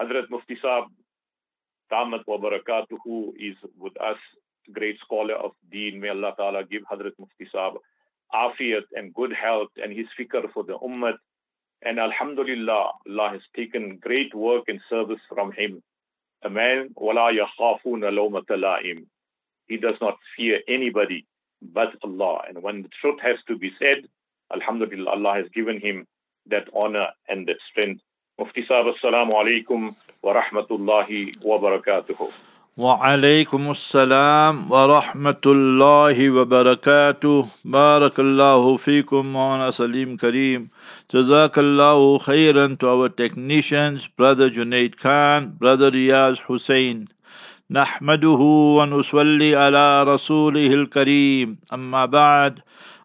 Hazrat Mufti Saab, Tamat wa barakatuhu, is with us, great scholar of deen. May Allah Ta'ala give Hazrat Mufti Saab afiyat and good health and his fikr for the ummah. And Alhamdulillah, Allah has taken great work and service from him. A man, وَلَا يَخَافُونَ لَوْمَةَ لَائِمٍ He does not fear anybody but Allah. And when the truth has to be said, Alhamdulillah, Allah has given him that honor and that strength. مفتي صاحب السلام عليكم ورحمة الله وبركاته. وعليكم السلام ورحمة الله وبركاته. بارك الله فيكم مولانا سليم كريم. جزاك الله خيرا to our technicians brother Junaid Khan brother Riyaz Hussain نحمده ونصلي على رسوله الكريم. أما بعد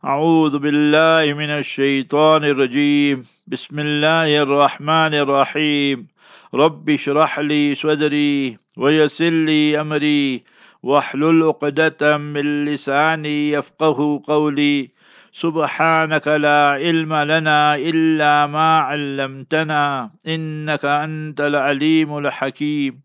أعوذ بالله من الشيطان الرجيم. بسم الله الرحمن الرحيم. رب اشرح لي صدري ويسر لي أمري. واحلل عقدة من لساني يفقه قولي. سبحانك لا علم لنا إلا ما علمتنا. إنك أنت العليم الحكيم.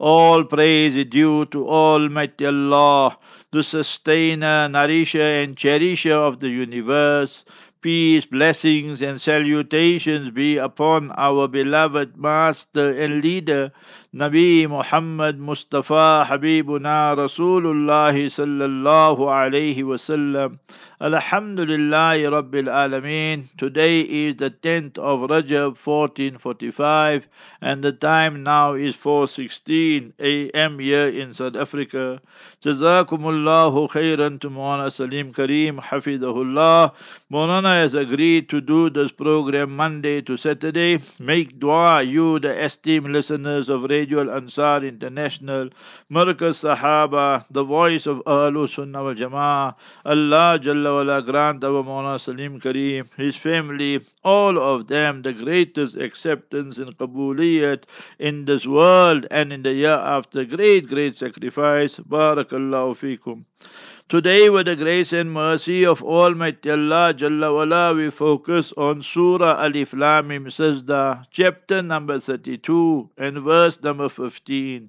All praise is due to Almighty Allah, the sustainer, nourisher, and cherisher of the universe. Peace, blessings, and salutations be upon our beloved Master and Leader, Nabi Muhammad Mustafa Habibuna Rasulullah sallallahu alayhi wasallam. Alhamdulillah Rabbil Alameen. Today is the 10th of Rajab 1445 and the time now is 4.16 a.m. here in South Africa. Jazakumullahu khairan to Maulana Saleem Kariem Hafidahullah. Maulana has agreed to do this program Monday to Saturday. Make dua you the esteemed listeners of Radio Ansar International, Markaz Sahaba, the voice of Ahlul Sunnah wal Jama'ah. Allah Jalla wala grant our Maulana Saleem Kariem, his family, all of them the greatest acceptance and qabuliyat in this world and in the year after. Great, great sacrifice. Barakallahu fikum. Today, with the grace and mercy of Almighty Allah Jalla wala, we focus on Surah Alif Lam Mim Sajda, chapter number 32 and verse number 15.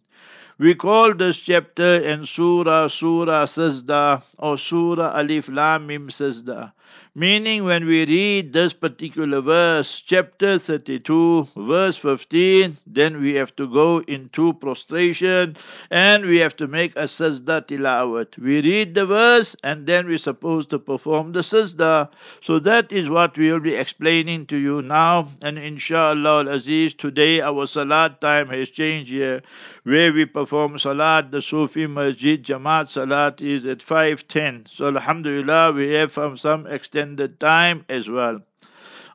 We call this chapter and surah Surah Sajda or Surah Alif Lam Mim. Meaning, when we read this particular verse, chapter 32, verse 15, then we have to go into prostration and we have to make a sajda tilawat. We read the verse and then we're supposed to perform the sajda. So that is what we will be explaining to you now. And inshallah al-aziz, today our salat time has changed here. Where we perform salat, the Sufi Masjid Jamaat salat is at 5.10. So alhamdulillah, we have from some extended time as well.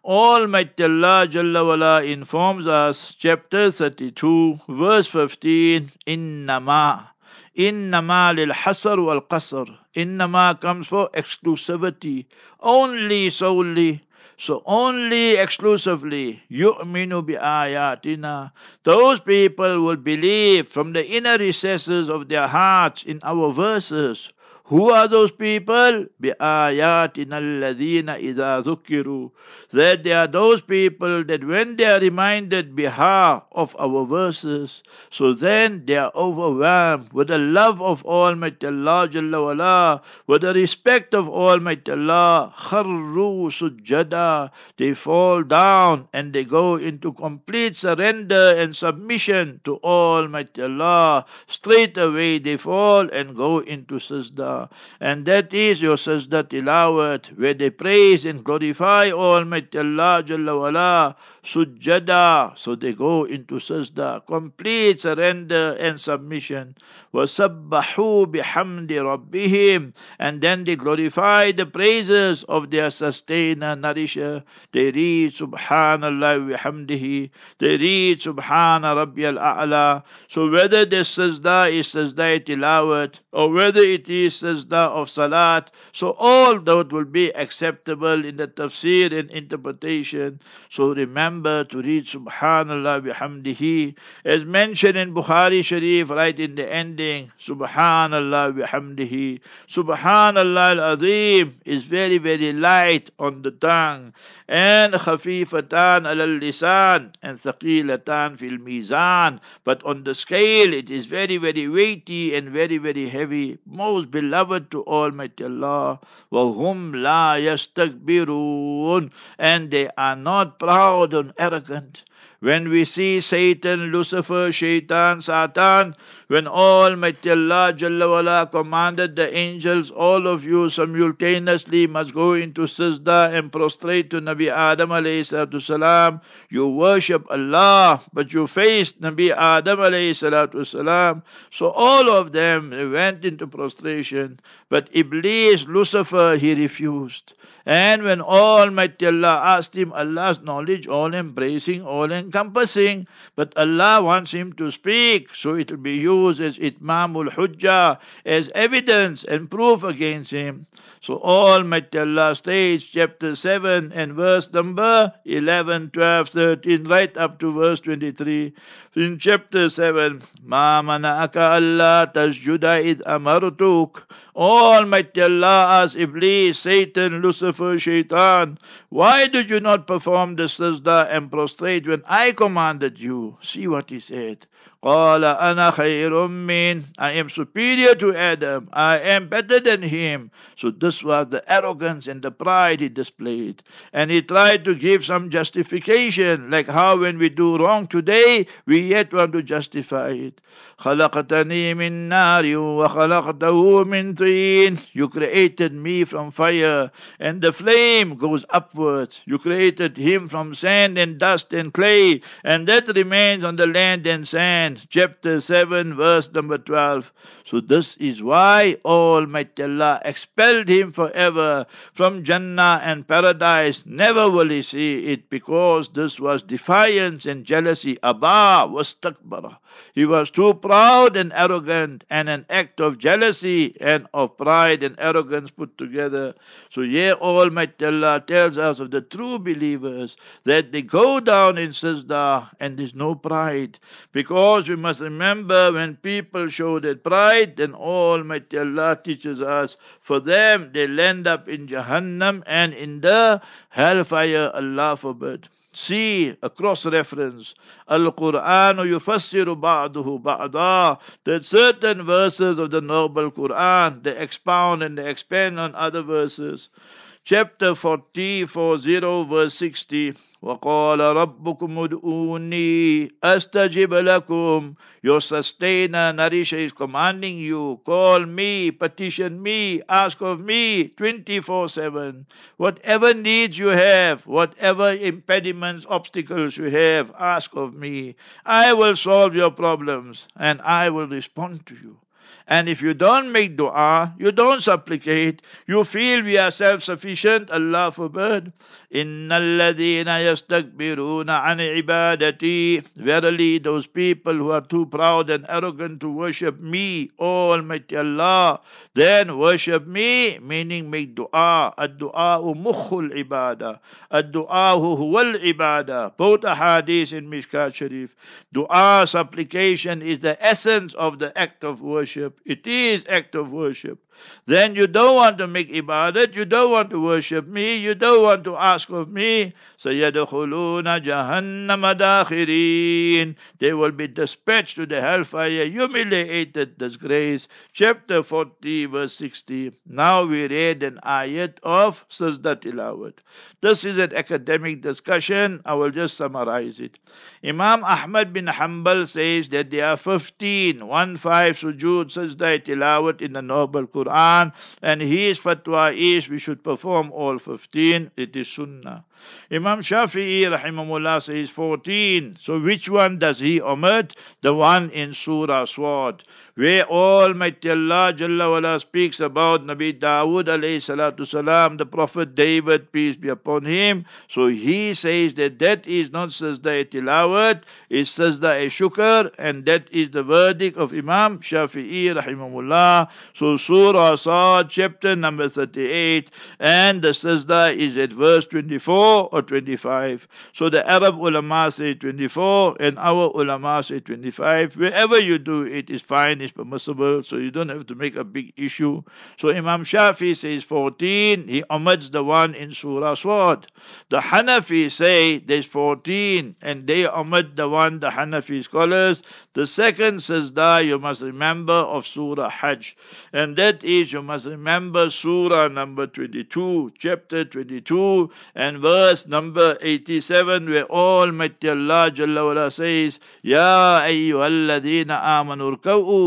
Almighty Allah Jalla wala informs us, chapter 32, verse 15, Innama. Innama lil hasr wal qasr. Innama comes for exclusivity. Only, solely. So only exclusively yu'minu bi ayatina. Those people will believe from the inner recesses of their hearts in our verses. Who are those people? بِآيَاتِنَا الَّذِينَ إِذَا ذُكِّرُوا That they are those people that when they are reminded behalf of our verses, so then they are overwhelmed with the love of Almighty Allah Jalla wala, with the respect of Almighty Allah, خَرُّوا سُجَّدًا They fall down and they go into complete surrender and submission to Almighty Allah. Straight away they fall and go into sajda. And that is your sajda tilawat, where they praise and glorify Almighty Allah Jalla wala, sujjada. So they go into sajda, complete surrender and submission. وَسَبَّحُوا بِحَمْدِ رَبِّهِمْ And then they glorify the praises of their sustainer, nourisher. They read Subhanallah wa hamdihi. They read Subhana Rabbi al-A'la. So whether the sajda is sajda tilawat, or whether it is sajda of salat. So all that will be acceptable in the tafsir and interpretation. So remember to read Subhanallah bihamdihi. As mentioned in Bukhari Sharif, right in the ending, Subhanallah bihamdihi. Subhanallah al-Azim is very, very light on the tongue. And khafifatan al-lisan and thaqilatan fil mizan. But on the scale, it is very, very weighty and very, very heavy. Most beloved to Almighty Allah. وَهُمْ لَا يَسْتَكْبِرُونَ And they are not proud and arrogant. When we see Satan, Lucifer, Shaitan, Satan, when Almighty Allah Jalla commanded the angels, all of you simultaneously must go into sajda and prostrate to Nabi Adam alayhi salam. You worship Allah, but you faced Nabi Adam alayhi salam. So all of them went into prostration, but Iblis, Lucifer, he refused. And when Almighty Allah asked him Allah's knowledge, all embracing, all encompassing, but Allah wants him to speak, so it will be used as itmamul hujjah, as evidence and proof against him. So Almighty Allah states, chapter 7 and verse number 11, 12, 13, right up to verse 23. In chapter 7, Ma mana'aka Allah tasjuda id amartuk. Almighty Allah asked Iblis, Satan, Lucifer, Shaitan, why did you not perform the sajda and prostrate when I commanded you? See what he said. قال أنا خير من I am superior to Adam. I am better than him. So this was the arrogance and the pride he displayed. And he tried to give some justification, like how when we do wrong today, we yet want to justify it. خلقتني من نار وخلقته من طين You created me from fire and the flame goes upwards. You created him from sand and dust and clay and that remains on the land and sand. Chapter 7 verse number 12. So this is why Almighty Allah expelled him forever from Jannah and paradise. Never will he see it because this was defiance and jealousy. Abba was takbara. He was too proud and arrogant, and an act of jealousy and of pride and arrogance put together. So here Almighty Allah tells us of the true believers that they go down in sajda and there's no pride. Because we must remember when people show that pride, then Almighty Allah teaches us for them they land up in Jahannam and in the hellfire, Allah forbid. See a cross reference. Al Quran yufassiru ba'duhu ba'da. That certain verses of the Noble Quran they expound and they expand on other verses Chapter 40, 40 verse 60. وقال ربكم ادعوني أستجب لكم Your sustainer, nourisher is commanding you, call me, petition me, ask of me 24-7. Whatever needs you have, whatever impediments, obstacles you have, ask of me. I will solve your problems and I will respond to you. And if you don't make dua, you don't supplicate, you feel we are self sufficient, Allah forbid. Inna alladhina yastakbiruna an ibadati. Verily, those people who are too proud and arrogant to worship me, O Almighty Allah, then worship me, meaning make dua. Ad dua mukhul ibadah. Ad dua huwal ibadah. Both ahadith in Mishkat Sharif. Dua, supplication is the essence of the act of worship. It is act of worship then you don't want to make ibadat, you don't want to worship me, you don't want to ask of me. سَيَدْخُلُونَ جَهَنَّمَ دَاخِرِينَ They will be dispatched to the hellfire, humiliated, disgrace. Chapter 40, verse 60. Now we read an ayat of Sajda Tilawat. This is an academic discussion. I will just summarize it. Imam Ahmad bin Hanbal says that there are 15, one five sujood sajda tilawat in the Noble Quran, and his fatwa is we should perform all 15. It is sunnah. Imam Shafi'i rahimahullah says 14. So which one does he omit? The one in Surah Swad where Almighty Allah Jalla wala speaks about Nabi Dawood alayhi salatu salam, the Prophet David, peace be upon him. So he says that that is not sajda tilawat, it's sajda shukr, and that is the verdict of Imam Shafi'i rahimahullah. So Surah Sad, chapter number 38, and the sajda is at verse 24 or 25. So the Arab ulama say 24, and our ulama say 25. Wherever you do it is fine is permissible, so you don't have to make a big issue. So Imam Shafi says 14, he omits the one in Surah Swad. The Hanafi say there's 14, and they omit the one, the Hanafi scholars. The second says that you must remember of Surah Hajj, and that is you must remember Surah number 22, chapter 22, and verse number 87, where Almighty Allah Jalla says, Ya ayyuhalladhina amanu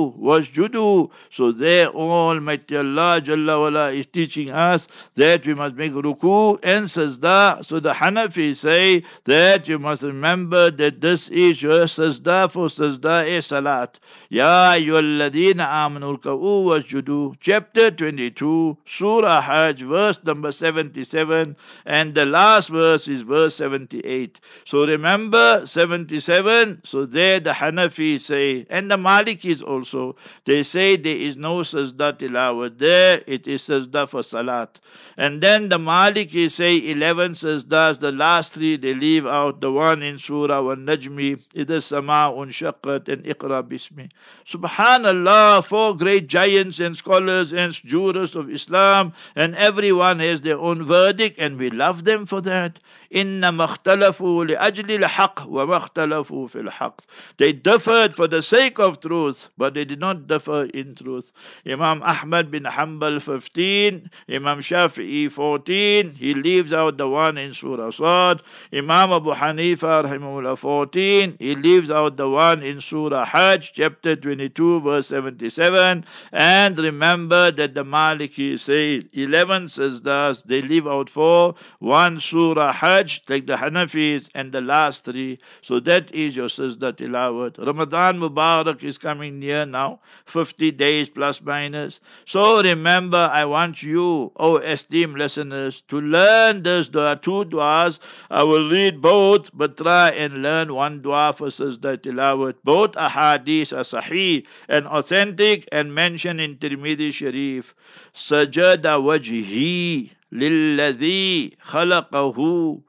rka'u wasjudu. So there Almighty Allah Jalla wala is teaching us that we must make ruku and sajda. So the Hanafi say that you must remember that this is your sajda for sajda e salat. Ya ayyuhalladhina amanu rka'u wasjudu. Chapter 22, Surah Hajj, verse number 77, and the last verse is verse 78. So remember 77, so there the Hanafi say, and the Malikis also, they say there is no sajda tilawat there, it is sajda for salat. And then the Maliki say 11 sajdas, the last three they leave out, the one in Surah wa Najmi, Ida Sama'un Shaqqat and Iqra Bismi. Subhanallah, four great giants and scholars and jurists of Islam, and everyone has their own verdict, and we love them for that. إنما اختلفوا لأجل الحق وما اختلفوا في الحق. They differed for the sake of truth, but they did not differ in truth. Imam Ahmad bin Hanbal 15, Imam Shafi'i 14, he leaves out the one in Surah Sad. Imam Abu Hanifa rahimahullah 14, he leaves out the one in Surah Hajj, chapter 22, verse 77. And remember that the Maliki say 11 says thus, they leave out four, one Surah Hajj, Hajj, like the Hanafis, and the last three. So that is your Sajda Tilawat. Ramadan Mubarak is coming near now, 50 days plus minus. So remember, I want you, oh esteemed listeners, to learn this dua, two duas. I will read both, but try and learn one dua for Sajda Tilawat. Both ahadith are sahih and authentic and mentioned in Tirmidhi Sharif. Sajada wajhi للذي خلقه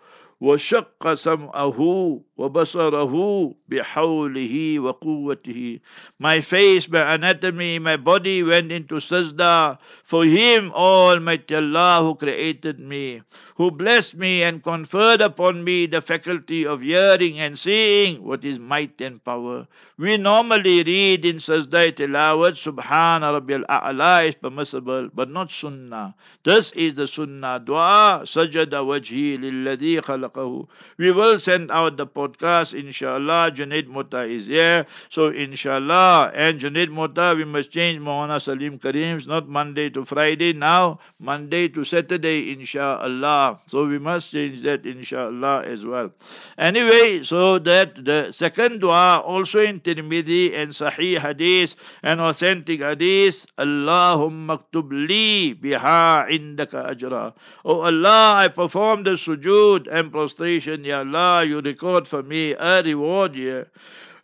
وشق سمعه وبصره بحوله وقوته. My face, my anatomy, my body went into sajda for Him, Almighty Allah, who created me, who blessed me and conferred upon me the faculty of hearing and seeing what is might and power. We normally read in sajda tilawat, Subhana Rabbil A'la is permissible, but not sunnah. This is the sunnah dua, sajada wajhi lilladhi we will send out the podcast, inshallah. Junaid Mota is here. So, inshallah. And Junaid Mota, we must change Mohana Saleem Kariem's, not Monday to Friday now, Monday to Saturday, inshallah. So, we must change that, inshallah, as well. Anyway, so that the second dua, also in Tirmidhi and Sahih Hadith and authentic Hadith, Allahumma ktub li biha indaka ajra. Oh Allah, I perform the sujood and prostration, Ya Allah, you record for me a reward here.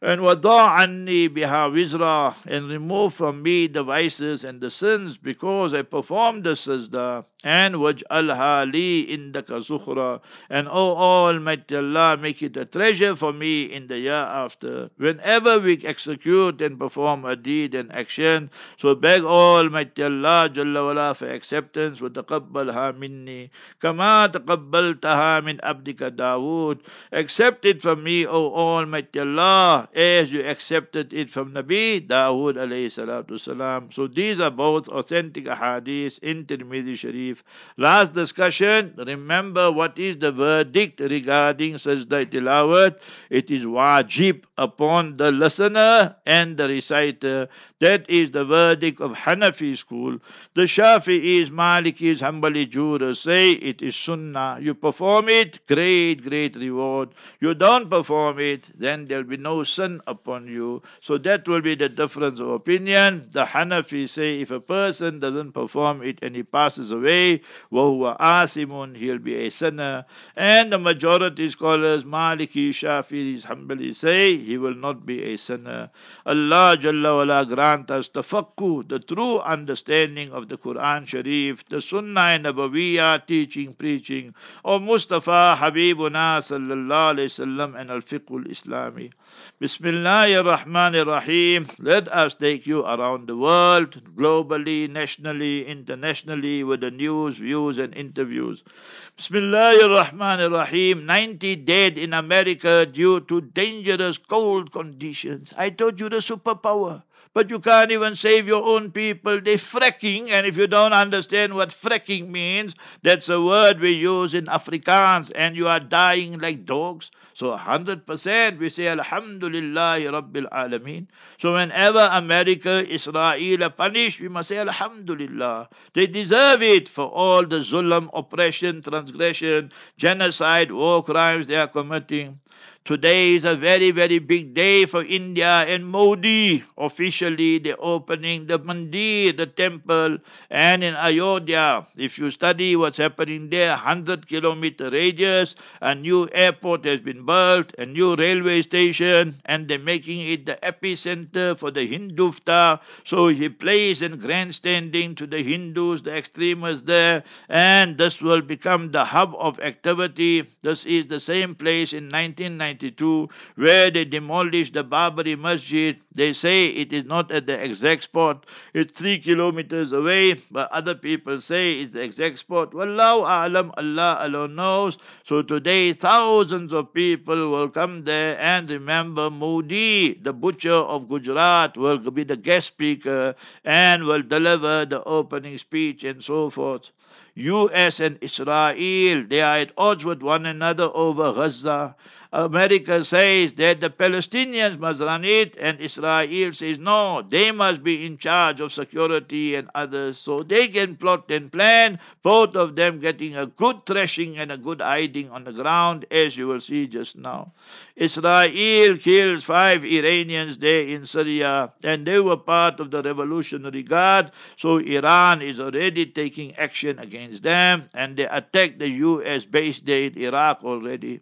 And wada anni biha wizra, and remove from me the vices and the sins because I performed the sajda. And waj'alha li indaka zukhra, and O Almighty Allah, make it a treasure for me in the year after. Whenever we execute and perform a deed and action, so beg Almighty Allah Jalla wala for acceptance, wa taqabbalha minni, kama taqabbaltaha min abdika Dawood. Accept it from me, O Almighty Allah, as you accepted it from Nabi Dawood alayhi salatu salam. So these are both authentic hadiths in Tirmidhi Sharif. Last discussion, remember what is the verdict regarding sajda tilawat? It is wajib upon the listener and the reciter. That is the verdict of Hanafi school. The Shafi'is, Malikis, Hanbali jurors say it is sunnah. You perform it, great, great reward. You don't perform it, then there'll be no sin upon you. So that will be the difference of opinion. The Hanafi say if a person doesn't perform it and he passes away, away, asimun, he'll be a sinner. And the majority scholars, Maliki, Shafi'is, Hanbali say he will not be a sinner. Allah Jalla wala grant us the tafakku, the true understanding of the Quran Sharif, the Sunnah Nabawiyah, teaching, preaching, of Mustafa Habibuna Sallallahu Alaihi Wasallam and Al-Fiqhul Islami. Bismillahir Rahmanir Rahim. Let us take you around the world, globally, nationally, internationally, with a new news, views, and interviews. Bismillahir Rahmanir Rahim. 90 dead in America due to dangerous cold conditions. I told you the superpower but you can't even save your own people. They're fracking, and if you don't understand what fracking means, that's a word we use in Afrikaans, and you are dying like dogs. So 100% we say Alhamdulillah Rabbil Alameen. So whenever America, Israel are punished, we must say Alhamdulillah. They deserve it for all the zulm, oppression, transgression, genocide, war crimes they are committing. Today is a very, very big day for India and Modi. Officially, they're opening the mandir, the temple, and in Ayodhya. If you study what's happening there, 100 kilometer radius, a new airport has been built, a new railway station, and they're making it the epicenter for the Hindutva. So he plays in grandstanding to the Hindus, the extremists there, and this will become the hub of activity. This is the same place in 1990. 1992, where they demolished the Babri Masjid. They say it is not at the exact spot, it's three kilometers away, but other people say it's the exact spot. Wallahu alam, Allah alone knows. So today, thousands of people will come there and remember Modi, the butcher of Gujarat, will be the guest speaker and will deliver the opening speech and so forth. US and Israel, they are at odds with one another over Gaza. America says that the Palestinians must run it, and Israel says no, they must be in charge of security and others. So they can plot and plan, both of them getting a good thrashing and a good hiding on the ground, as you will see just now. Israel kills five Iranians there in Syria, and they were part of the Revolutionary Guard, so Iran is already taking action against them, and they attacked the US base there in Iraq already.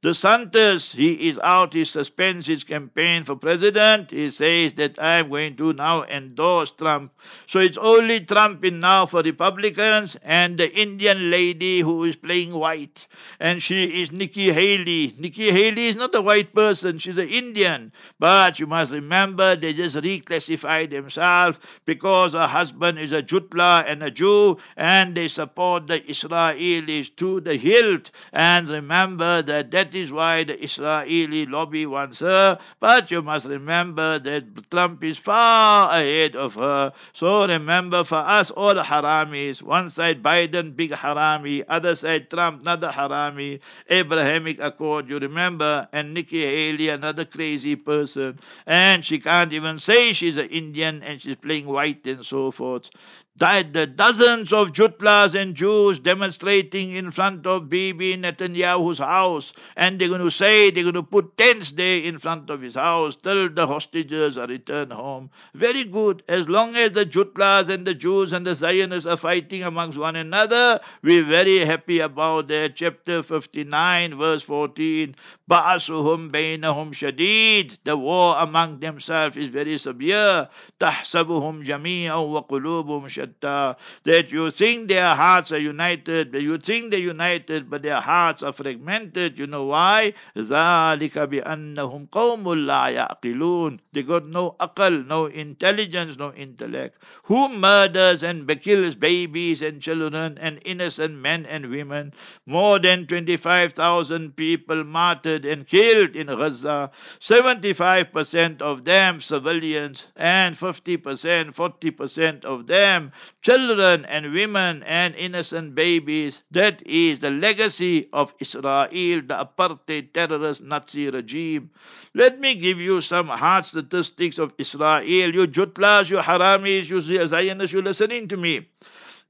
DeSantis, he is out, he suspends his campaign for president. He says that I'm going to now endorse Trump. So it's only Trump in now for Republicans and the Indian lady who is playing white. And she is Nikki Haley. Nikki Haley is not a white person, she's an Indian. But you must remember they just reclassified themselves because her husband is a Jutla and a Jew and they support the Israelis to the hilt. And remember that that that is why the Israeli lobby wants her. But you must remember that Trump is far ahead of her. So remember, for us, all the haramis. One side Biden, big harami. Other side Trump, another harami. Abrahamic Accord, you remember. And Nikki Haley, another crazy person. And she can't even say she's an Indian and she's playing white and so forth the dozens of Jutlas and Jews demonstrating in front of Bibi Netanyahu's house, and they're going to say they're going to put tents there in front of his house till the hostages are returned home. Very good. As long as the Jutlas and the Jews and the Zionists are fighting amongst one another, we're very happy about that. Chapter 59, verse 14. بَعَسُهُمْ بَيْنَهُمْ شَدِيد The war among themselves is very severe. تَحْسَبُهُمْ جَمِيعًا وَقُلُوبُهُمْ شَدِيد that uh, that you think their hearts are united, but you think they're united, but their hearts are fragmented. You know why? ذَلِكَ بِأَنَّهُمْ قَوْمٌ لَا يَعْقِلُونَ They got no akal, no intelligence, no intellect. Who murders and kills babies and children and innocent men and women? More than 25,000 people martyred and killed in Gaza. 75% of them civilians and 50%, 40% of them children and women and innocent babies. That is the legacy of Israel, the apartheid terrorist Nazi regime. Let me give you some hard statistics of Israel. You jutlas, you haramis, you Zionists, you listening to me.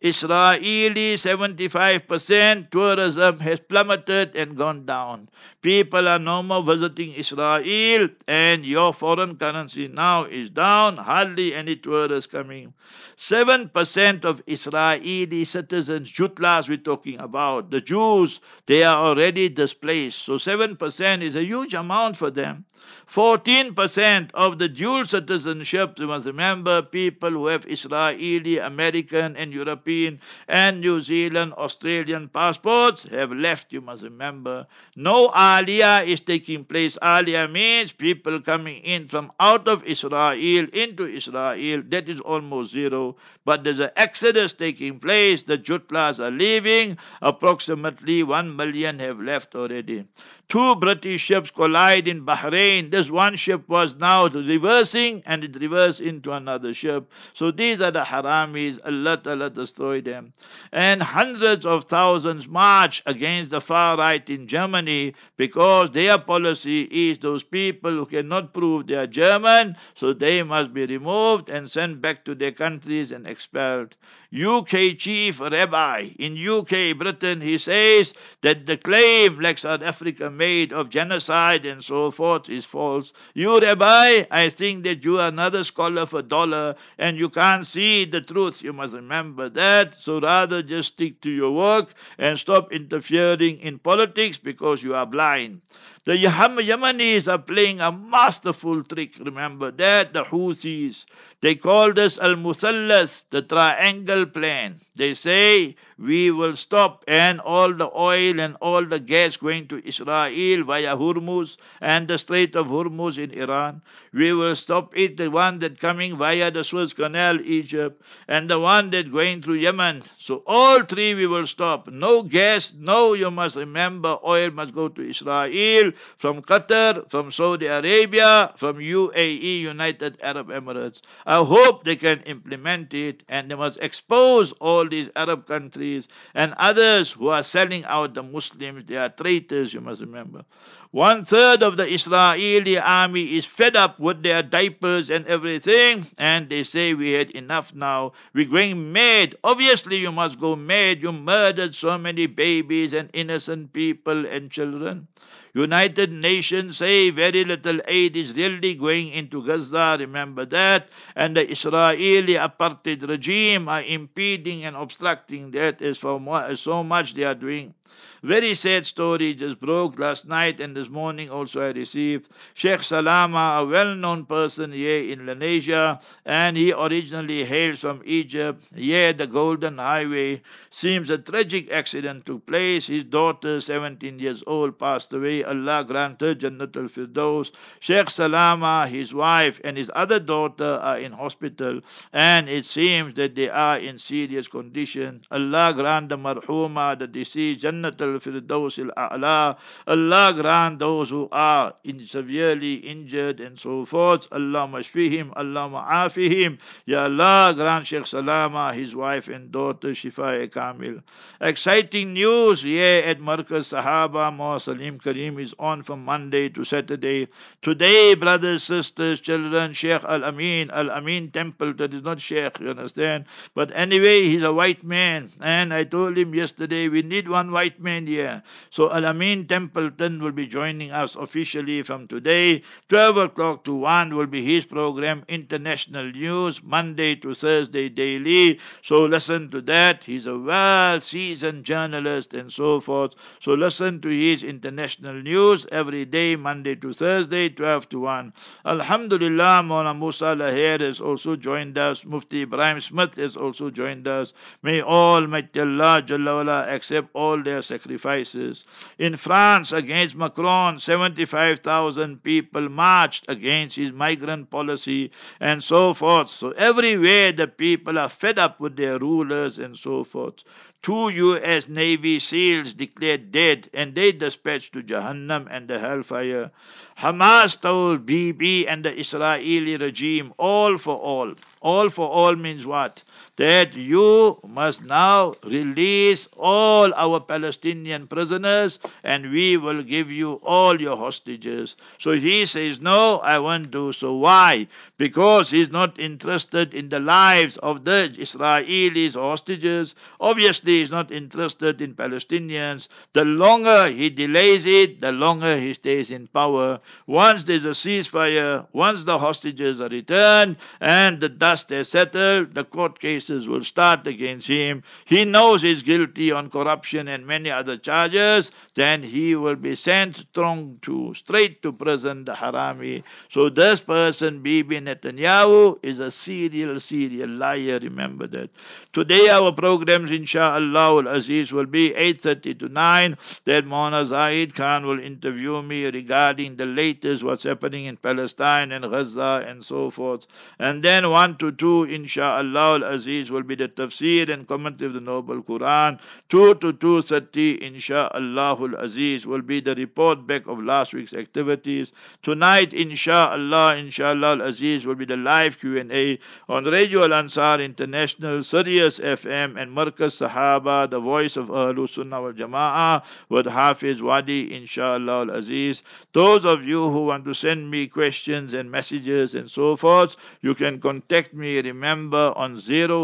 Israeli 75% tourism has plummeted and gone down. People are no more visiting Israel, and your foreign currency now is down. Hardly any tourists coming. 7% of Israeli citizens, Jutlas we're talking about, the Jews, they are already displaced. So 7% is a huge amount for them. 14% of the dual citizenship, you must remember, people who have Israeli, American, and European, and New Zealand, Australian passports have left, you must remember. No aliyah is taking place. Aliyah means people coming in from out of Israel into Israel. That is almost zero. But there's an exodus taking place. The Jutlas are leaving. Approximately 1 million have left already. Two British ships collide in Bahrain. This one ship was now reversing and it reversed into another ship. So these are the haramis. Allah Ta'ala destroyed them. And hundreds of thousands march against the far right in Germany because their policy is those people who cannot prove they are German, so they must be removed and sent back to their countries and expelled. UK chief rabbi in UK, Britain, he says that the claim like South Africa made of genocide and so forth is false. You, rabbi, I think that you are another scholar for dollar and you can't see the truth. You must remember that. So rather just stick to your work and stop interfering in politics because you are blind. The Yemenis are playing a masterful trick. Remember that the Houthis they call this Al Musallas, the triangle plan. They say we will stop and all the oil and all the gas going to Israel via Hormuz and the Strait of Hormuz in Iran. We will stop it, the one that coming via the Suez Canal, Egypt, and the one that going through Yemen. So all three we will stop. No gas, no, you must remember, oil must go to Israel from Qatar, from Saudi Arabia, from UAE, United Arab Emirates. I hope they can implement it and they must expose all these Arab countries and others who are selling out the Muslims. They are traitors, you must remember. One third of the Israeli army is fed up with their diapers and everything, and they say we had enough now. We're going mad. Obviously, you must go mad. You murdered so many babies and innocent people and children. United Nations say very little aid is really going into Gaza. Remember that. And the Israeli apartheid regime are impeding and obstructing that as for so much they are doing. Very sad story just broke last night and this morning also I received. Sheikh Salama, a well known person here in Lenasia, and he originally hails from Egypt. Here, the Golden Highway seems a tragic accident took place. His daughter, 17 years old, passed away. Allah granted Jannat al Firdaus. Sheikh Salama, his wife, and his other daughter are in hospital, and it seems that they are in serious condition. Allah grant the marhuma, the deceased, al-A'la. Allah grant those who are in severely injured and so forth. Allah mashfihim, Allah ma'afihim. Ya Allah grant Sheikh Salama, his wife and daughter Shifa Kamil. Exciting news here at Markaz Sahaba. Mo Saleem Kariem is on from Monday to Saturday. Today, brothers, sisters, children, Sheikh Al Amin, Al Amin Temple, that is not Sheikh, you understand? But anyway, he's a white man. And I told him yesterday, we need one white white man here. So Al Templeton will be joining us officially from today. 12 o'clock to 1 will be his program, International News, Monday to Thursday daily. So listen to that. He's a well seasoned journalist and so forth. So listen to his international news every day, Monday to Thursday, 12 to 1. Alhamdulillah, Mona Musa Lahir has also joined us. Mufti Ibrahim Smith has also joined us. May Almighty Allah Jalla accept all their sacrifices. In France, against Macron, 75,000 people marched against his migrant policy and so forth. So everywhere the people are fed up with their rulers and so forth. Two U.S. Navy SEALs declared dead and they dispatched to Jahannam and the hellfire. Hamas told Bibi and the Israeli regime, all for all. All for all means what? That you must now release all our Palestinian prisoners and we will give you all your hostages. So he says, No, I won't do so. Why? Because he's not interested in the lives of the Israelis hostages. Obviously, he's not interested in Palestinians. The longer he delays it, the longer he stays in power. Once there's a ceasefire, once the hostages are returned and the dust has settled, the court will start against him. He knows he's guilty on corruption and many other charges, then he will be sent strong to straight to prison, the harami. So this person, Bibi Netanyahu, is a serial, serial liar. Remember that. Today our programs, inshallah, Aziz, will be 8.30 to 9. Then Mona Zaid Khan will interview me regarding the latest, what's happening in Palestine and Gaza and so forth. And then 1 to 2, inshallah, Aziz, will be the tafsir and commentary of the Noble Quran. 2 to 2.30, inshallah, Aziz, will be the report back of last week's activities. Tonight, inshallah, inshallah, Aziz, will be the live Q&A on Radio Al-Ansar International, Sirius FM and Markaz Sahaba, the voice of Ahlul Sunnah wal Jama'ah with Hafiz Wadi, inshallah aziz. Those of you who want to send me questions and messages and so forth, you can contact me, remember, on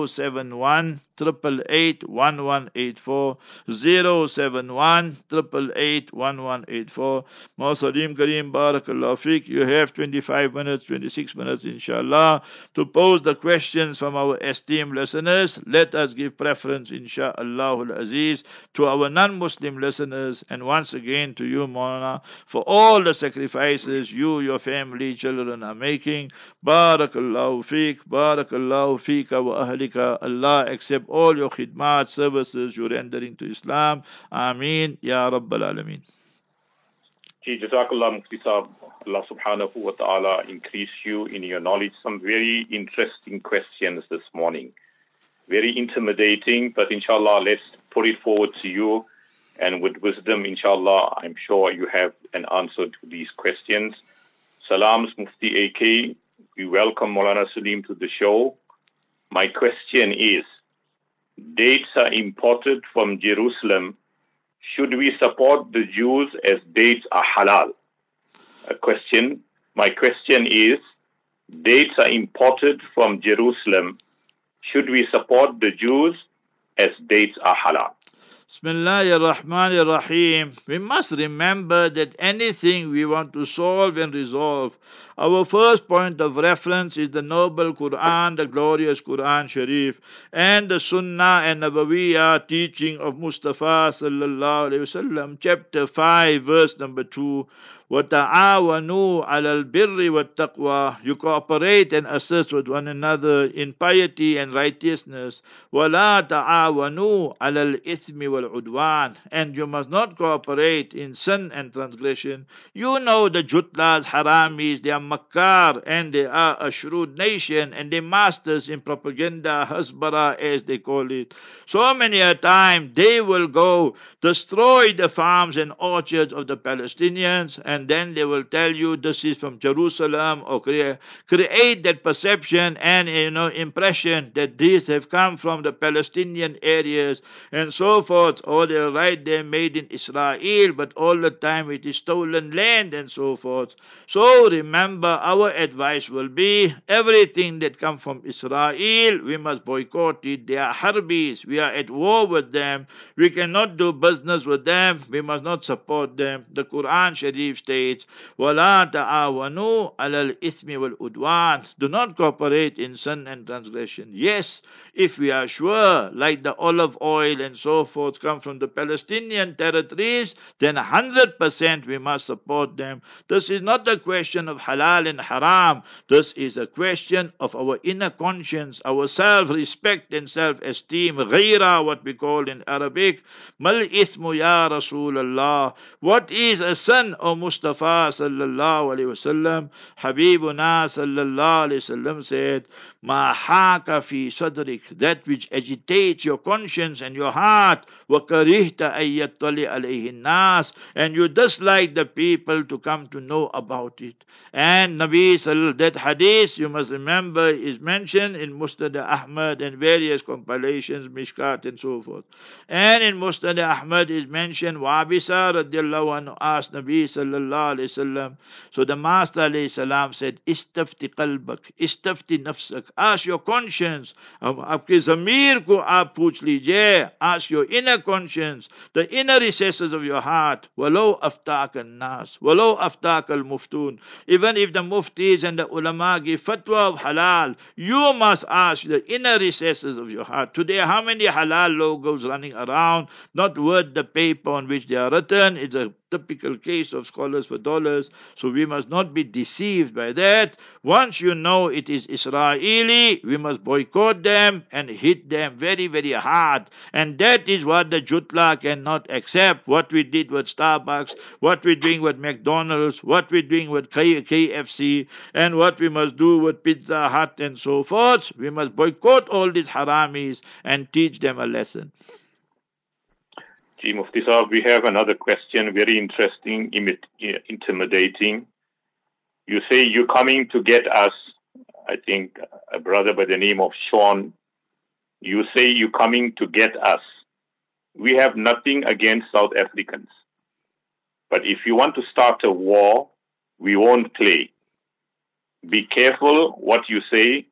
071 888 1184 071 1184 Masalim Kareem Barakallah. You have 25 minutes, 26 minutes, inshallah, to pose the questions from our esteemed listeners. Let us give preference, inshallah aziz, to our non Muslim listeners, and once again to you, Mona, for all the sacrifices you, your family, children are making. Barakallahu Fiqh, Barakallahu Fiqh wa Allah accept all your khidmat, services you're rendering to Islam. Ameen. Ya Rabbal Alameen. Ji, Jazakallah Mufti Allah subhanahu wa ta'ala increase you in your knowledge. Some very interesting questions this morning. Very intimidating, but inshallah, let's put it forward to you. And with wisdom, inshallah, I'm sure you have an answer to these questions. Salams Mufti AK. We welcome Maulana Saleem to the show. My question is, dates are imported from Jerusalem, should we support the Jews as dates are halal? A question. My question is, dates are imported from Jerusalem. Should we support the Jews as dates are halal? Bismillah ar-Rahman ar-Rahim. We must remember that anything we want to solve and resolve, our first point of reference is the noble Quran, the glorious Quran Sharif, and the Sunnah and Nabawiyah teaching of Mustafa sallallahu alaihi wasallam, chapter 5, verse number 2. وَتَعَاوَنُوا عَلَى الْبِرِّ وَالتَّقْوَى You cooperate and assist with one another in piety and righteousness. وَلَا تَعَاوَنُوا عَلَى الْإِثْمِ وَالْعُدْوَانِ And you must not cooperate in sin and transgression. You know the Jutlas, Haramis, they are Makkar and they are a shrewd nation and they masters in propaganda, Hasbara as they call it. So many a time they will go destroy the farms and orchards of the Palestinians and then they will tell you this is from Jerusalem or create, create that perception and you know impression that these have come from the Palestinian areas and so forth, or they'll write they're made in Israel, but all the time it is stolen land and so forth. So remember, our advice will be everything that comes from Israel, we must boycott it. They are harbis. We are at war with them. We cannot do business with them. We must not support them. The Quran Sharif states, وَلَا تَعَاوَنُوا عَلَى الْإِثْمِ وَالْعُدْوَانِ Do not cooperate in sin and transgression. Yes, if we are sure, like the olive oil and so forth come from the Palestinian territories, then 100% we must support them. This is not a question of halal and haram. This is a question of our inner conscience, our self respect and self esteem. Ghaira, what we call in Arabic. Mal ismu ya Rasulullah. What is a Son of Mustafa sallallahu alayhi wasallam? Habibuna sallallahu alayhi wasallam said, Ma Mahaka sadrik, that which agitates your conscience and your heart. Wakarihta ayyattali alayhi nas, and you dislike the people to come to know about it. And Nabi Sallallahu that hadith you must remember is mentioned in Musnad Ahmad and various compilations, Mishkat and so forth. And in Musnad Ahmad is mentioned Wabisa radiallahu anhu asked Nabi sallallahu alayhi wasallam. So the Master alayhi salam said, Istafti qalbak, istafti nafsak, Ask your conscience. आपके ज़मीर को आप पूछ लीजिए ask your inner conscience the inner recesses of your heart walau aftak nas walau aftak al muftun even if the muftis and the ulama give fatwa of halal you must ask the inner recesses of your heart today how many halal logos running around not worth the paper on which they are written it's a typical case of scholars for dollars. So we must not be deceived by that. Once you know it is Israeli, we must boycott them and hit them very, very hard. And that is what the Jutla cannot accept. What we did with Starbucks, what we're doing with McDonald's, what we're doing with KFC, and what we must do with Pizza Hut and so forth. We must boycott all these haramis and teach them a lesson. Chief Mufti we have another question, very interesting, intimidating. You say you're coming to get us, I think a brother by the name of Sean, you say you're coming to get us. We have nothing against South Africans. But if you want to start a war, we won't play. Be careful what you say.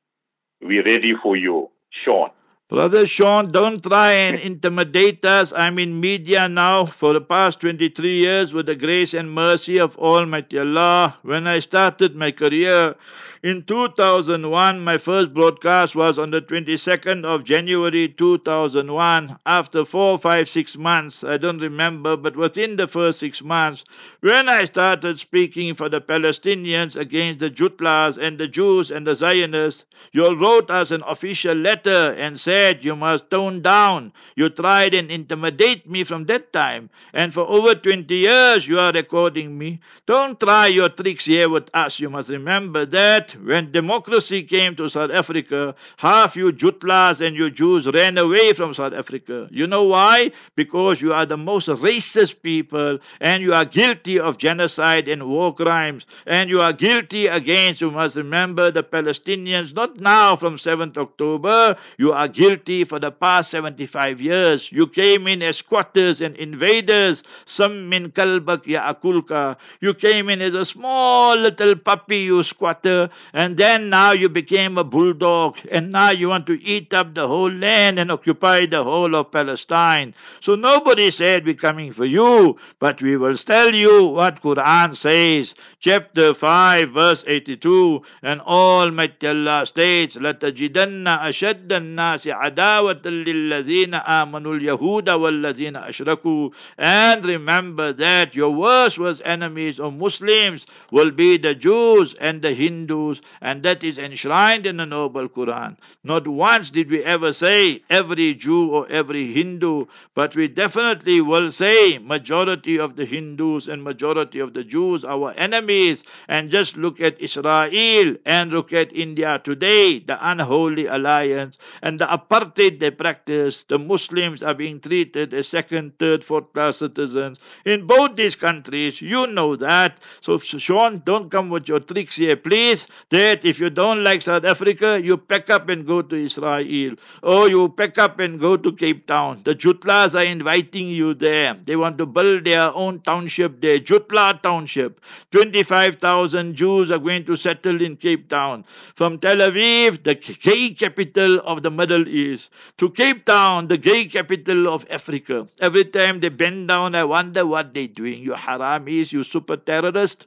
We're ready for you. Sean. Brother Sean, don't try and intimidate us. I'm in media now for the past 23 years with the grace and mercy of Almighty Allah. When I started my career, in 2001, my first broadcast was on the 22nd of January 2001. After four, five, six months, I don't remember, but within the first six months, when I started speaking for the Palestinians against the Jutlas and the Jews and the Zionists, you wrote us an official letter and said you must tone down. You tried and intimidate me from that time, and for over 20 years you are recording me. Don't try your tricks here with us. You must remember that when democracy came to South Africa, half you Jutlas and you Jews ran away from South Africa. You know why? Because you are the most racist people and you are guilty of genocide and war crimes. And you are guilty against, you must remember, the Palestinians, not now from 7th October. You are guilty for the past 75 years. You came in as squatters and invaders. Some min kalbak ya akulka. You came in as a small little puppy, you squatter and then now you became a bulldog, and now you want to eat up the whole land and occupy the whole of Palestine. So nobody said we're coming for you, but we will tell you what Quran says. Chapter 5, verse 82, and Almighty Allah states, لَتَجِدَنَّ أَشَدَّ النَّاسِ عَدَاوَةً لِلَّذِينَ آمَنُوا الْيَهُودَ وَالَّذِينَ أَشْرَكُوا And remember that your worst was enemies of Muslims will be the Jews and the Hindus and that is enshrined in the noble Quran. Not once did we ever say every Jew or every Hindu, but we definitely will say majority of the Hindus and majority of the Jews are our enemies. And just look at Israel and look at India today, the unholy alliance and the apartheid they practice. The Muslims are being treated as second, third, fourth class citizens in both these countries. You know that. So, Sean, don't come with your tricks here, please. That if you don't like South Africa, you pack up and go to Israel. Or you pack up and go to Cape Town. The Jutlas are inviting you there. They want to build their own township there, Jutla Township. 25,000 Jews are going to settle in Cape Town. From Tel Aviv, the gay capital of the Middle East, to Cape Town, the gay capital of Africa. Every time they bend down, I wonder what they're doing. You haramis, you super terrorist.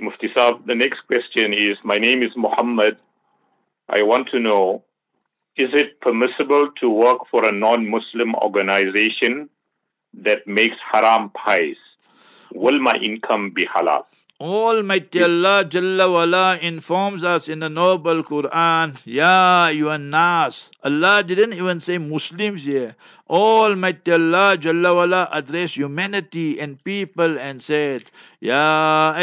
Mufti Saab, the next question is My name is Muhammad. I want to know is it permissible to work for a non Muslim organization that makes haram pies? Will my income be halal? Almighty Allah Jalla wala informs us in the noble Quran, Ya Nas. Allah didn't even say Muslims here. Almighty Allah Jalla wala addressed humanity and people and said, Ya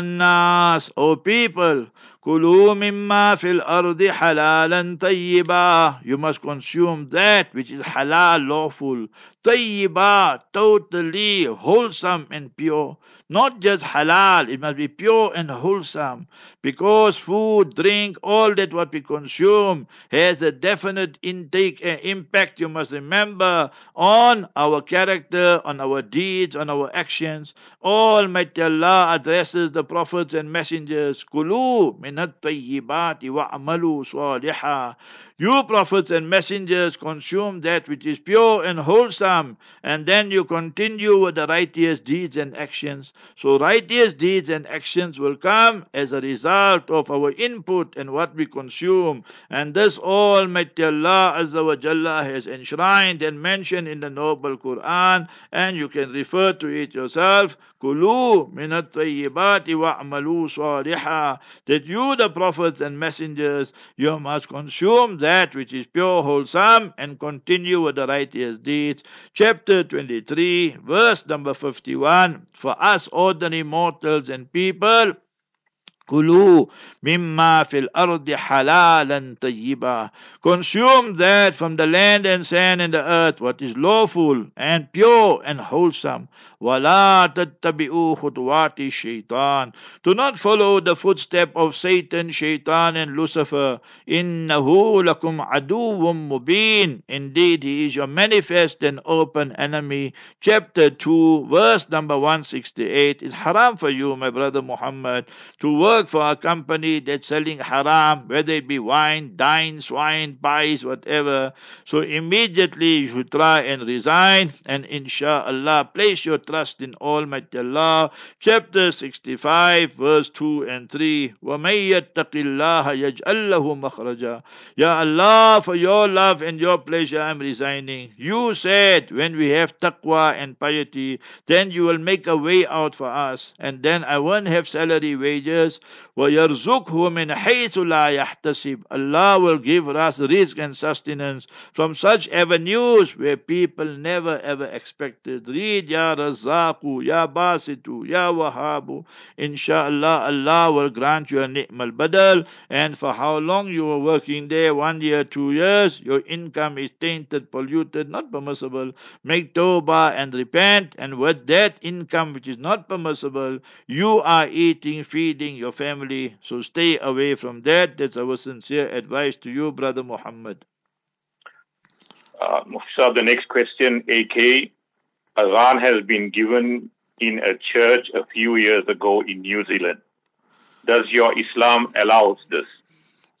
Nas, O people, Kulu mimma fil ardi halalan tayyiba. You must consume that which is halal, lawful. Tayyiba, totally wholesome and pure. Not just halal, it must be pure and wholesome. Because food, drink, all that what we consume has a definite intake and impact, you must remember, on our character, on our deeds, on our actions. Almighty Allah addresses the prophets and messengers. Minat wa amalu. You prophets and messengers consume that which is pure and wholesome, and then you continue with the righteous deeds and actions. So righteous deeds and actions will come as a result of our input and what we consume. And this Almighty Allah Azza wa Jalla has enshrined and mentioned in the noble Quran, and you can refer to it yourself. Kulu minat wa'amalu saliha. That you, the prophets and messengers, you must consume that which is pure, wholesome, and continue with the righteous deeds. Chapter 23, verse number 51. For us ordinary mortals and people, Kulu mimma fil ardi halalan tayyiba. Consume that from the land and sand and the earth, what is lawful and pure and wholesome. ولا tattabi'u khutwati الشيطان. Do not follow the footstep of Satan, Shaitan and Lucifer. Innahu لكم عدو مبين. Indeed, he is your manifest and open enemy. Chapter 2, verse number 168. It's haram for you, my brother Muhammad, to work work for a company that's selling haram, whether it be wine, dine, swine, pies, whatever. So immediately you should try and resign and inshallah place your trust in Almighty Allah. Chapter 65, verse 2 and 3. وَمَن يَتَّقِ اللَّهَ يَجْعَل لَّهُ مَخْرَجًا Ya Allah, for your love and your pleasure I'm resigning. You said when we have taqwa and piety, then you will make a way out for us. And then I won't have salary wages. وَيَرْزُقْهُ مِنْ حَيْثُ لَا يَحْتَسِبْ Allah will give us rizq and sustenance from such avenues where people never ever expected. Read Ya Razzaku, Ya Basitu, Ya Wahabu. Insha'Allah, Allah will grant you a ni'mal badal. And for how long you were working there, one year, two years, your income is tainted, polluted, not permissible. Make tawbah and repent. And with that income which is not permissible, you are eating, feeding your family. So stay away from that. That's our sincere advice to you, Brother Muhammad. Uh, the next question, AK. Azan has been given in a church a few years ago in New Zealand. Does your Islam allows this?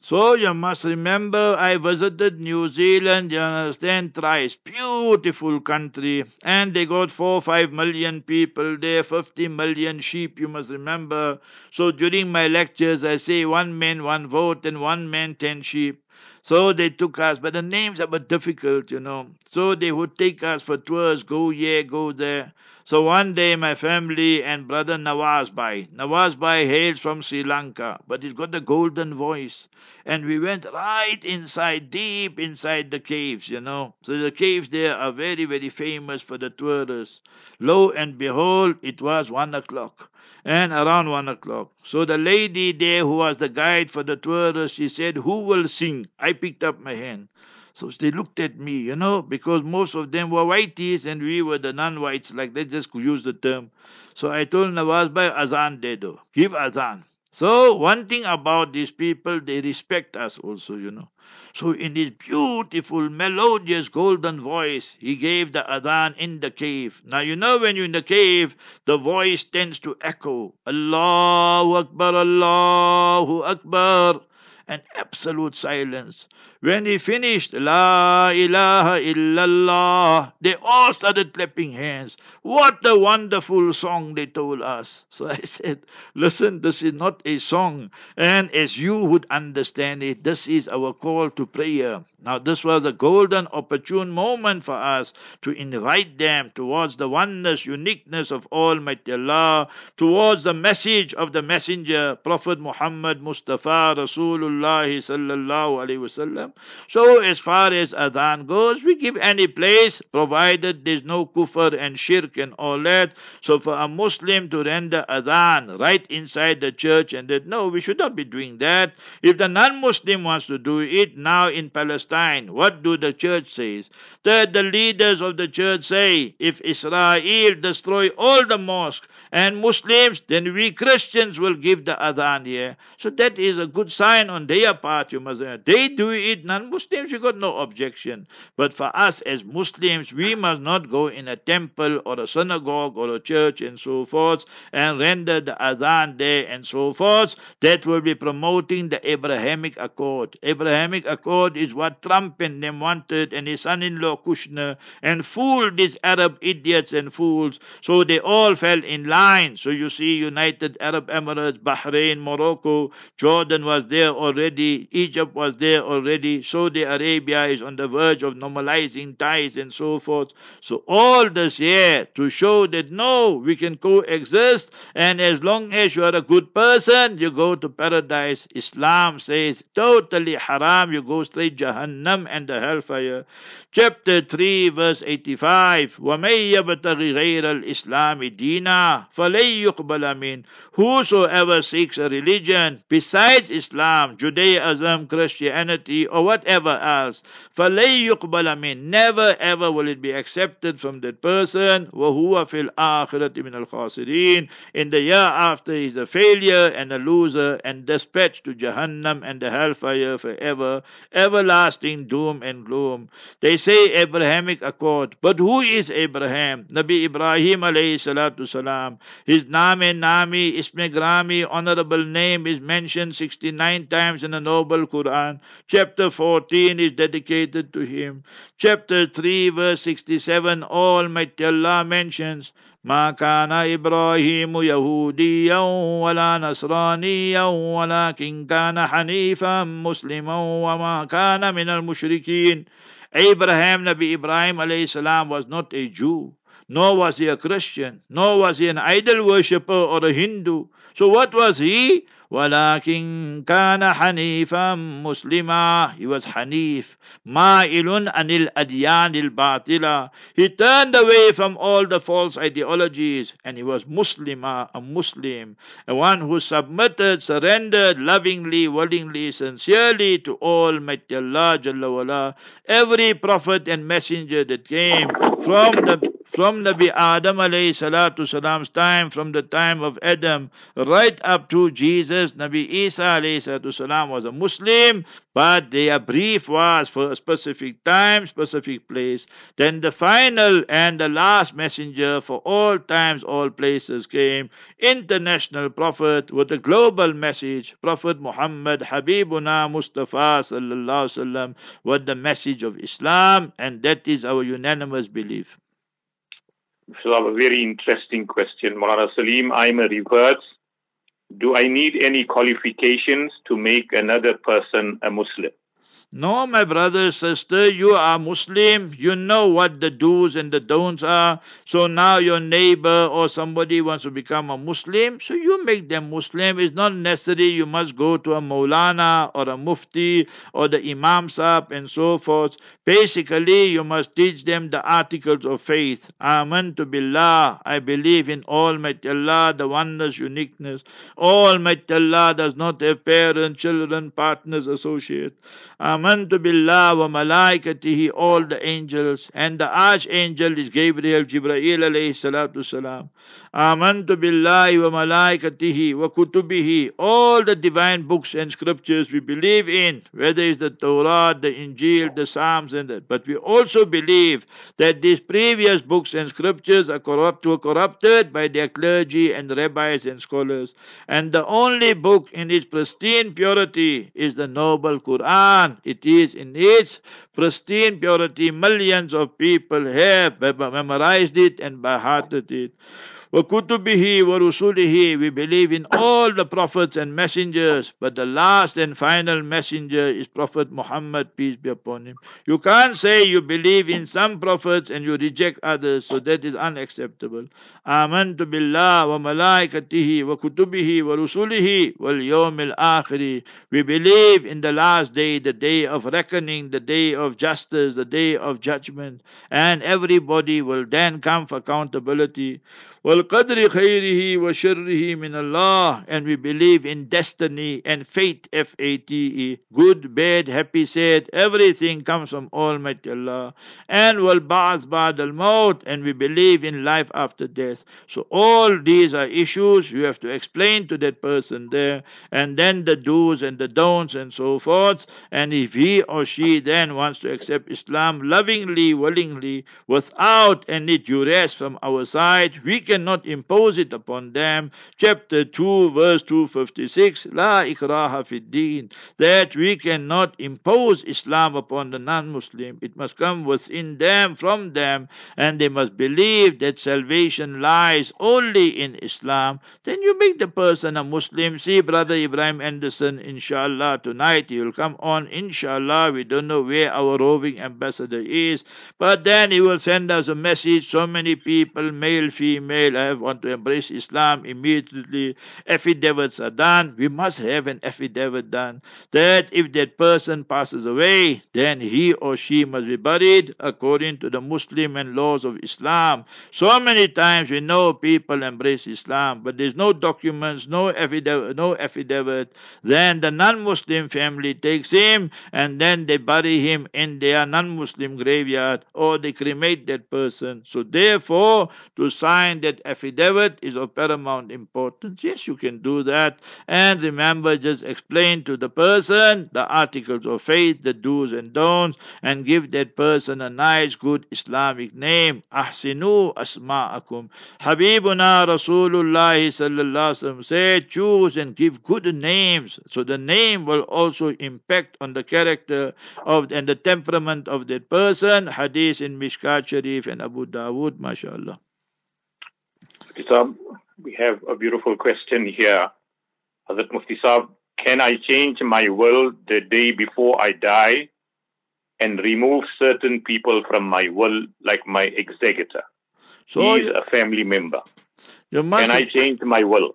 So you must remember, I visited New Zealand, you understand, thrice. Beautiful country. And they got four, five million people there, 50 million sheep, you must remember. So during my lectures, I say one man, one vote, and one man, ten sheep. So they took us, but the names are difficult, you know. So they would take us for tours, go here, go there. So one day my family and brother Nawaz Bhai, Nawaz Bhai hails from Sri Lanka, but he's got the golden voice. And we went right inside, deep inside the caves, you know. So the caves there are very, very famous for the tourists. Lo and behold, it was one o'clock and around one o'clock. So the lady there who was the guide for the tourists, she said, Who will sing? I picked up my hand. So they looked at me, you know, because most of them were whiteys and we were the non-whites, like they just use the term. So I told Nawaz Bhai, Azan dedo, give Azan. So one thing about these people, they respect us also, you know. So in his beautiful, melodious, golden voice, he gave the adhan in the cave. Now you know when you're in the cave, the voice tends to echo. Allahu Akbar, Allahu Akbar and absolute silence. When he finished, La ilaha illallah, they all started clapping hands. What a wonderful song they told us. So I said, Listen, this is not a song. And as you would understand it, this is our call to prayer. Now, this was a golden, opportune moment for us to invite them towards the oneness, uniqueness of Almighty Allah, towards the message of the Messenger, Prophet Muhammad Mustafa Rasulullah sallallahu alaihi wasallam. So, as far as adhan goes, we give any place, provided there's no kufr and shirk and all that. So, for a Muslim to render adhan right inside the church, and that no, we should not be doing that. If the non-Muslim wants to do it now in Palestine, what do the church says? That the leaders of the church say, if Israel destroy all the mosques and Muslims, then we Christians will give the adhan here. So that is a good sign on their part. You must. They do it non-Muslims, we got no objection. But for us as Muslims, we must not go in a temple or a synagogue or a church and so forth and render the adhan there and so forth. That will be promoting the Abrahamic Accord. Abrahamic Accord is what Trump and them wanted and his son-in-law Kushner and fooled these Arab idiots and fools. So they all fell in line. So you see United Arab Emirates, Bahrain, Morocco, Jordan was there already, Egypt was there already, already. Saudi Arabia is on the verge of normalizing ties and so forth. So all this here to show that no, we can coexist, and as long as you are a good person, you go to paradise. Islam says totally haram, you go straight Jahannam and the hellfire. Chapter 3, verse 85. وَمَن يَبْتَغِ غَيْرَ الْإِسْلَامِ دِينًا فَلَن يُقْبَلَ مِنْهُ Whosoever seeks a religion besides Islam, Judaism, Christianity, or whatever else, فَلَن يُقْبَلَ مِنْهُ Never ever will it be accepted from that person. وَهُوَ فِي الْآخِرَةِ مِنَ الْخَاسِرِينَ In the year after, he is a failure and a loser and dispatched to Jahannam and the hellfire forever, everlasting doom and gloom. They say Abrahamic Accord. But who is Abraham? Nabi Ibrahim alayhi salatu salam. His name, nami, isme grami, honorable name is mentioned 69 times in the Noble Quran. Chapter 14 is dedicated to him. Chapter 3 verse 67 Almighty Allah mentions ما كان إبراهيم يهوديا ولا نصرانيا ولكن كان حنيفا مسلما وما كان من المشركين Abraham, Nabi Ibrahim alayhi salam, was not a Jew, nor was he a Christian, nor was he an idol worshipper or a Hindu. So what was he? ولكن كان حنيفا مسلما he was Hanif مائل عن الأديان الباطلة he turned away from all the false ideologies and he was Muslima a Muslim a one who submitted surrendered lovingly willingly sincerely to Almighty Allah Jalla wala. every prophet and messenger that came from the from Nabi Adam alayhi salatu salam's time, from the time of Adam, right up to Jesus, Nabi Isa alayhi salatu salam was a Muslim, but their brief was for a specific time, specific place. Then the final and the last messenger for all times, all places came, international prophet with a global message, Prophet Muhammad Habibuna Mustafa sallallahu sallam, with the message of Islam, and that is our unanimous belief. So a very interesting question. Mulana Saleem, I'm a reverse. Do I need any qualifications to make another person a Muslim? No, my brother, sister, you are Muslim. You know what the do's and the don'ts are. So now your neighbor or somebody wants to become a Muslim, so you make them Muslim. It's not necessary you must go to a Maulana or a Mufti or the Imam Sahib and so forth. Basically, you must teach them the articles of faith. Aman to Billah. I believe in Almighty Allah, the oneness, uniqueness. Almighty Allah does not have parents, children, partners, associates. Amantu billah wa malaikatihi, all the angels, and the archangel is Gabriel, Jibraeel alayhi salatu salam. Amantu billahi wa malaikatihi wa kutubihi, all the divine books and scriptures we believe in, whether it's the Torah, the Injil, the Psalms, and that. But we also believe that these previous books and scriptures are corrupt, were corrupted by their clergy and rabbis and scholars. And the only book in its pristine purity is the noble Quran. It is in its pristine purity. Millions of people have memorized it and by hearted it. وَكُتُبِهِ وَرُسُلِهِ We believe in all the prophets and messengers, but the last and final messenger is Prophet Muhammad, peace be upon him. You can't say you believe in some prophets and you reject others, so that is unacceptable. آمنت بالله وملائكته وكتبه ورسله واليوم الآخر We believe in the last day, the day of reckoning, the day of justice, the day of judgment, and everybody will then come for accountability. وَالْقَدْرِ خَيْرِهِ وَشَرِّهِ مِنَ اللَّهِ And we believe in destiny and fate, F-A-T-E. Good, bad, happy, sad, everything comes from Almighty Allah. And وَالْبَعْث بَعْدَ الْمَوْتِ And we believe in life after death. So all these are issues you have to explain to that person there. And then the do's and the don'ts and so forth. And if he or she then wants to accept Islam lovingly, willingly, without any duress from our side, we cannot impose it upon them. Chapter 2, verse 256, La ikraha fid deen, that we cannot impose Islam upon the non-Muslim. It must come within them, from them, and they must believe that salvation lies only in Islam. Then you make the person a Muslim. See Brother Ibrahim Anderson, inshallah, tonight he will come on, inshallah. We don't know where our roving ambassador is, but then he will send us a message. So many people, male, female, I want to embrace Islam immediately. Affidavits are done. We must have an affidavit done that if that person passes away, then he or she must be buried according to the Muslim and laws of Islam. So many times we know people embrace Islam, but there's no documents, no affidavit, no affidavit. Then the non-Muslim family takes him and then they bury him in their non-Muslim graveyard or they cremate that person. So therefore, to sign that affidavit is of paramount importance. Yes, you can do that. And remember, just explain to the person the articles of faith, the do's and don'ts, and give that person a nice, good Islamic name. Ahsinu asma'akum. Habibuna Rasulullah sallallahu said, choose and give good names. So the name will also impact on the character of and the temperament of that person. Hadith in Mishkat Sharif and Abu Dawood, mashallah. Saab, we have a beautiful question here. Hazrat Mufti Saab, can I change my will the day before I die and remove certain people from my will, like my executor? So He is a family member. Can I change my will?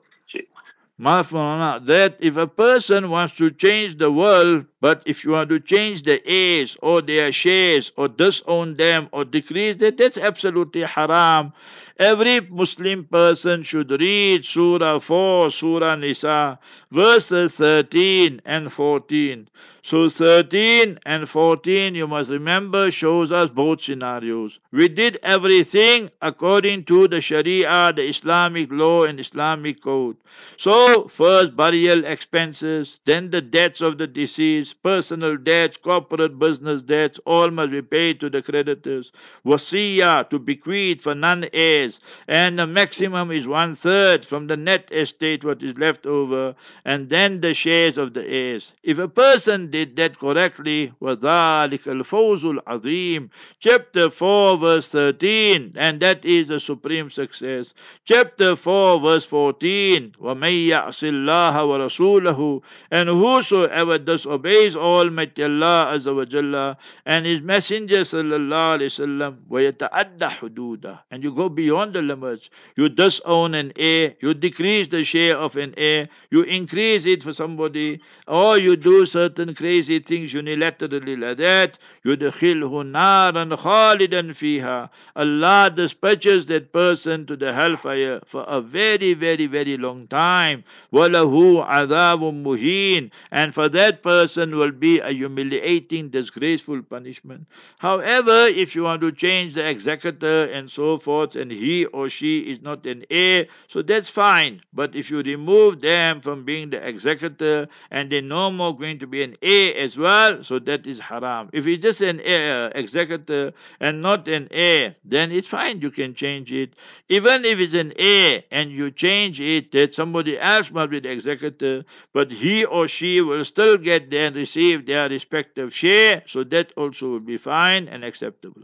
That if a person wants to change the world, but if you want to change the heirs or their shares or disown them or decrease that, that's absolutely haram. Every Muslim person should read Surah 4, Surah Nisa, verses 13 and 14. So 13 and 14, you must remember, shows us both scenarios. We did everything according to the Sharia, the Islamic law and Islamic code. So first burial expenses, then the debts of the deceased, personal debts, corporate business debts, all must be paid to the creditors. Wasiya to bequeath for non-heirs, and the maximum is one third from the net estate what is left over, and then the shares of the heirs. If a person did that correctly, وَذَلِكَ الْفَوْزُ الْعَظِيمُ Chapter 4 verse 13, and that is the supreme success. Chapter 4 verse 14, وَمَن يَعْصِ اللَّهَ وَرَسُولَهُ And whosoever disobeys Almighty Allah Azza wa Jalla and His Messenger Sallallahu Alaihi Wasallam وَيَتَعَدَّ حُدُودَهُ And you go beyond the limits. You disown an heir, you decrease the share of an heir, you increase it for somebody, or you do certain crazy things unilaterally like that, يُدْخِلْهُ نَارًا خَالِدًا فِيهَا Allah dispatches that person to the hellfire for a very, very, very long time. وَلَهُ عَذَابٌ مُهِينٌ And for that person will be a humiliating, disgraceful punishment. However, if you want to change the executor and so forth, and he or she is not an heir, so that's fine. But if you remove them from being the executor and they're no more going to be an heir as well, so that is haram. If it's just an heir, executor and not an heir, then it's fine. You can change it. Even if it's an heir and you change it, that somebody else must be the executor, but he or she will still get there and receive their respective share, so that also will be fine and acceptable.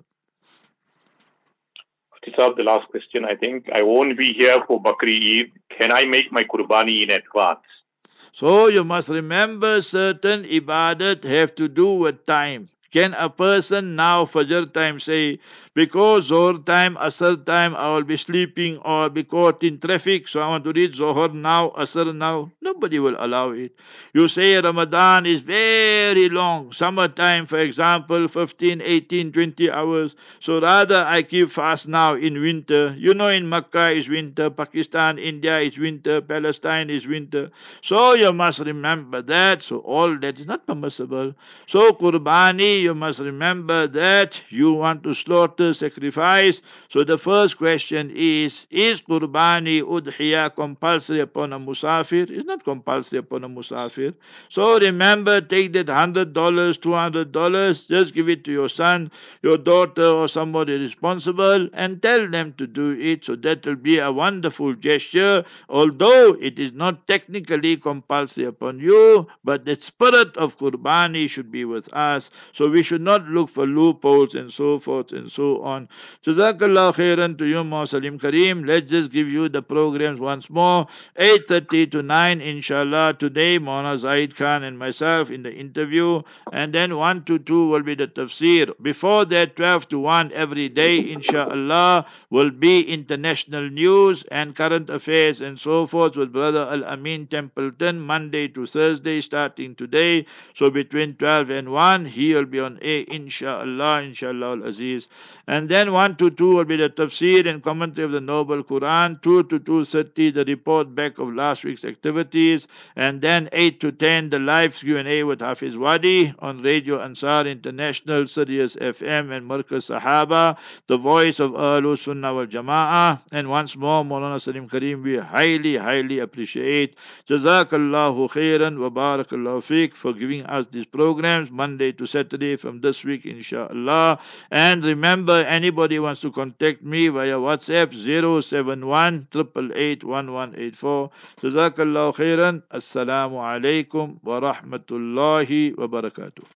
To Tisab, the last question, I think. I won't be here for Bakri Eid. Can I make my Qurbani in advance? So you must remember certain ibadat have to do with time. Can a person now Fajr time say, because Zohar time, Asr time, I will be sleeping or be caught in traffic, so I want to read Zohar now, Asr now. Nobody will allow it. You say Ramadan is very long, summertime, for example, 15, 18, 20 hours. So rather I keep fast now in winter. You know, in Makkah is winter, Pakistan, India is winter, Palestine is winter. So you must remember that. So all that is not permissible. So Qurbani, you must remember that you want to slaughter sacrifice. So the first question is Is Qurbani Udhiya compulsory upon a Musafir? It's not compulsory upon a Musafir. So remember, take that $100, $200, just give it to your son, your daughter, or somebody responsible and tell them to do it. So that will be a wonderful gesture, although it is not technically compulsory upon you, but the spirit of Qurbani should be with us. So we should not look for loopholes and so forth and so on. Jazakallah khairan to you, Saleem Kariem. Let's just give you the programs once more. 8.30 to 9, inshallah. Today, Mona Zaid Khan and myself in the interview. And then 1 to 2 will be the tafsir. Before that, 12 to 1 every day, inshallah, will be international news and current affairs and so forth with Brother Al Amin Templeton, Monday to Thursday, starting today. So between 12 and 1, he will be on air, inshallah, inshallah al Aziz. And then 1 to 2 will be the tafsir and commentary of the Noble Quran. 2 to 2.30, the report back of last week's activities. And then 8 to 10, the live Q&A with Hafiz Wadi on Radio Ansar International, Sirius FM and Markaz Sahaba, the voice of Ahlul Sunnah wal Jama'ah. And once more, Maulana Saleem Kariem, we highly, highly appreciate. Jazakallahu khairan wa barakallahu fiqh for giving us these programs Monday to Saturday from this week, inshallah. And remember, anybody wants to contact me via WhatsApp 071 888 Jazakallah khairan. Assalamu alaikum wa rahmatullahi wa barakatuh.